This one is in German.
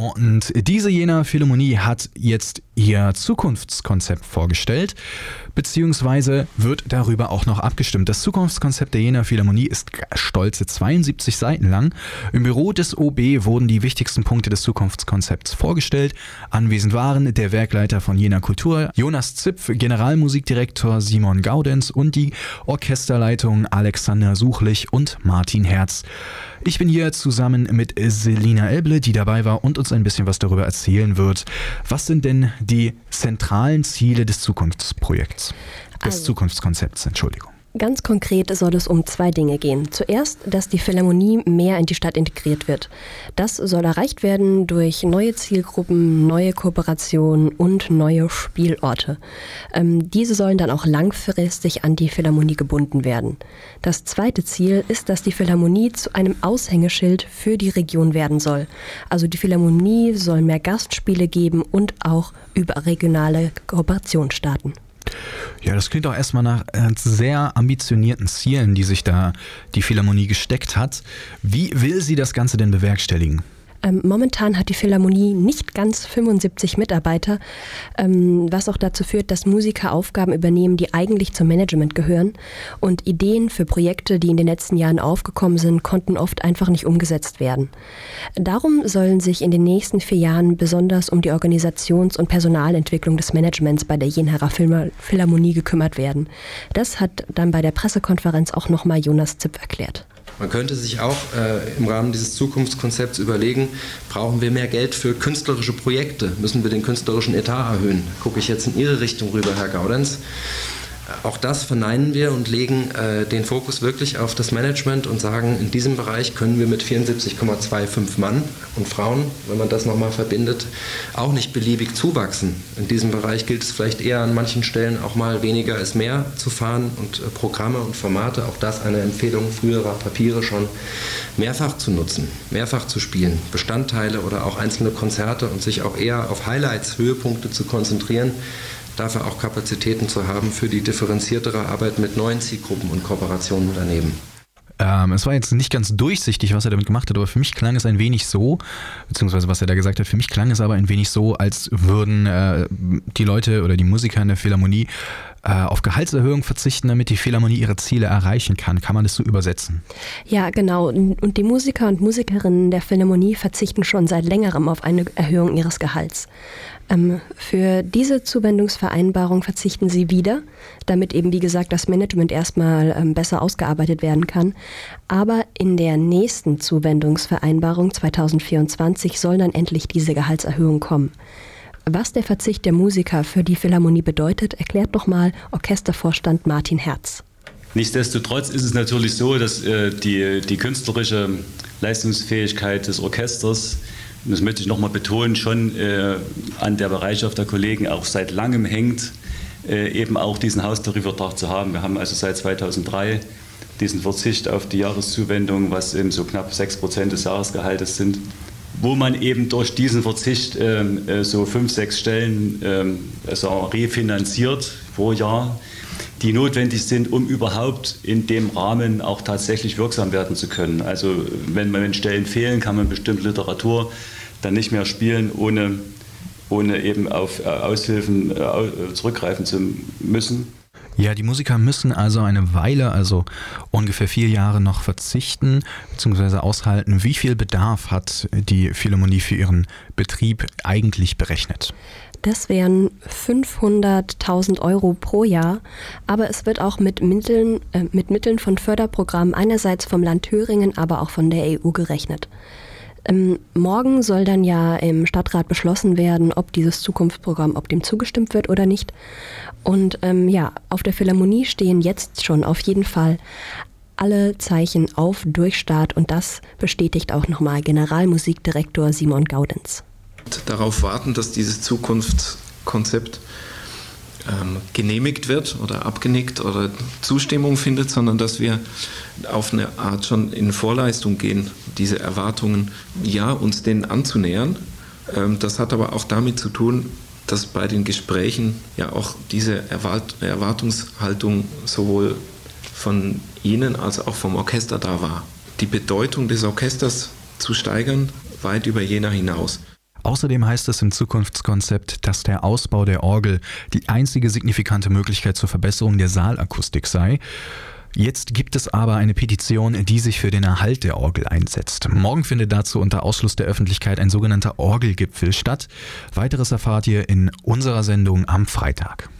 Und diese Jena Philharmonie hat jetzt ihr Zukunftskonzept vorgestellt, beziehungsweise wird darüber auch noch abgestimmt. Das Zukunftskonzept der Jena Philharmonie ist stolze 72 Seiten lang. Im Büro des OB wurden die wichtigsten Punkte des Zukunftskonzepts vorgestellt. Anwesend waren der Werkleiter von Jena Kultur, Jonas Zipf, Generalmusikdirektor Simon Gaudenz und die Orchesterleitung Alexander Suchlich und Martin Herz. Ich bin hier zusammen mit Selina Elble, die dabei war und uns ein bisschen was darüber erzählen wird. Was sind denn die zentralen Ziele des Zukunftsprojekts? Des also, Zukunftskonzepts, Entschuldigung. Ganz konkret soll es um zwei Dinge gehen. Zuerst, dass die Philharmonie mehr in die Stadt integriert wird. Das soll erreicht werden durch neue Zielgruppen, neue Kooperationen und neue Spielorte. Ähm, diese sollen dann auch langfristig an die Philharmonie gebunden werden. Das zweite Ziel ist, dass die Philharmonie zu einem Aushängeschild für die Region werden soll. Also die Philharmonie soll mehr Gastspiele geben und auch überregionale Kooperation starten. Ja, das klingt auch erstmal nach äh, sehr ambitionierten Zielen, die sich da die Philharmonie gesteckt hat. Wie will sie das Ganze denn bewerkstelligen? Ähm, momentan hat die Philharmonie nicht ganz 75 Mitarbeiter, ähm, was auch dazu führt, dass Musiker Aufgaben übernehmen, die eigentlich zum Management gehören. Und Ideen für Projekte, die in den letzten Jahren aufgekommen sind, konnten oft einfach nicht umgesetzt werden. Darum sollen sich in den nächsten vier Jahren besonders um die Organisations- und Personalentwicklung des Managements bei der Jenherer Philharmonie gekümmert werden. Das hat dann bei der Pressekonferenz auch nochmal Jonas Zipp erklärt. Man könnte sich auch äh, im Rahmen dieses Zukunftskonzepts überlegen, brauchen wir mehr Geld für künstlerische Projekte? Müssen wir den künstlerischen Etat erhöhen? Gucke ich jetzt in Ihre Richtung rüber, Herr Gaudenz. Auch das verneinen wir und legen äh, den Fokus wirklich auf das Management und sagen, in diesem Bereich können wir mit 74,25 Mann und Frauen, wenn man das nochmal verbindet, auch nicht beliebig zuwachsen. In diesem Bereich gilt es vielleicht eher an manchen Stellen auch mal weniger ist mehr zu fahren und äh, Programme und Formate, auch das eine Empfehlung früherer Papiere schon, mehrfach zu nutzen, mehrfach zu spielen, Bestandteile oder auch einzelne Konzerte und sich auch eher auf Highlights, Höhepunkte zu konzentrieren dafür auch Kapazitäten zu haben für die differenziertere Arbeit mit neuen Zielgruppen und Kooperationen daneben. Ähm, es war jetzt nicht ganz durchsichtig, was er damit gemacht hat, aber für mich klang es ein wenig so, beziehungsweise was er da gesagt hat, für mich klang es aber ein wenig so, als würden äh, die Leute oder die Musiker in der Philharmonie äh, auf Gehaltserhöhung verzichten, damit die Philharmonie ihre Ziele erreichen kann. Kann man das so übersetzen? Ja, genau. Und die Musiker und Musikerinnen der Philharmonie verzichten schon seit längerem auf eine Erhöhung ihres Gehalts. Ähm, für diese Zuwendungsvereinbarung verzichten sie wieder, damit eben, wie gesagt, das Management erstmal ähm, besser ausgearbeitet werden kann. Aber in der nächsten Zuwendungsvereinbarung 2024 soll dann endlich diese Gehaltserhöhung kommen. Was der Verzicht der Musiker für die Philharmonie bedeutet, erklärt nochmal Orchestervorstand Martin Herz. Nichtsdestotrotz ist es natürlich so, dass äh, die, die künstlerische Leistungsfähigkeit des Orchesters, das möchte ich nochmal betonen, schon äh, an der Bereitschaft der Kollegen auch seit langem hängt, äh, eben auch diesen Haustarifvertrag zu haben. Wir haben also seit 2003 diesen Verzicht auf die Jahreszuwendung, was eben so knapp 6 Prozent des Jahresgehaltes sind wo man eben durch diesen Verzicht ähm, äh, so fünf, sechs Stellen ähm, also refinanziert pro Jahr, die notwendig sind, um überhaupt in dem Rahmen auch tatsächlich wirksam werden zu können. Also wenn, wenn Stellen fehlen, kann man bestimmte Literatur dann nicht mehr spielen, ohne, ohne eben auf äh, Aushilfen äh, zurückgreifen zu müssen. Ja, die Musiker müssen also eine Weile, also ungefähr vier Jahre noch verzichten bzw. aushalten. Wie viel Bedarf hat die Philharmonie für ihren Betrieb eigentlich berechnet? Das wären 500.000 Euro pro Jahr, aber es wird auch mit Mitteln, äh, mit Mitteln von Förderprogrammen einerseits vom Land Thüringen, aber auch von der EU gerechnet. Ähm, morgen soll dann ja im Stadtrat beschlossen werden, ob dieses Zukunftsprogramm, ob dem zugestimmt wird oder nicht. Und ähm, ja, auf der Philharmonie stehen jetzt schon auf jeden Fall alle Zeichen auf Durchstart und das bestätigt auch nochmal Generalmusikdirektor Simon Gaudenz. Darauf warten, dass dieses Zukunftskonzept ähm, genehmigt wird oder abgenickt oder Zustimmung findet, sondern dass wir auf eine Art schon in Vorleistung gehen, diese Erwartungen, ja, uns denen anzunähern. Ähm, das hat aber auch damit zu tun, dass bei den Gesprächen ja auch diese Erwart Erwartungshaltung sowohl von Ihnen als auch vom Orchester da war. Die Bedeutung des Orchesters zu steigern, weit über jener hinaus. Außerdem heißt es im Zukunftskonzept, dass der Ausbau der Orgel die einzige signifikante Möglichkeit zur Verbesserung der Saalakustik sei. Jetzt gibt es aber eine Petition, die sich für den Erhalt der Orgel einsetzt. Morgen findet dazu unter Ausschluss der Öffentlichkeit ein sogenannter Orgelgipfel statt. Weiteres erfahrt ihr in unserer Sendung am Freitag.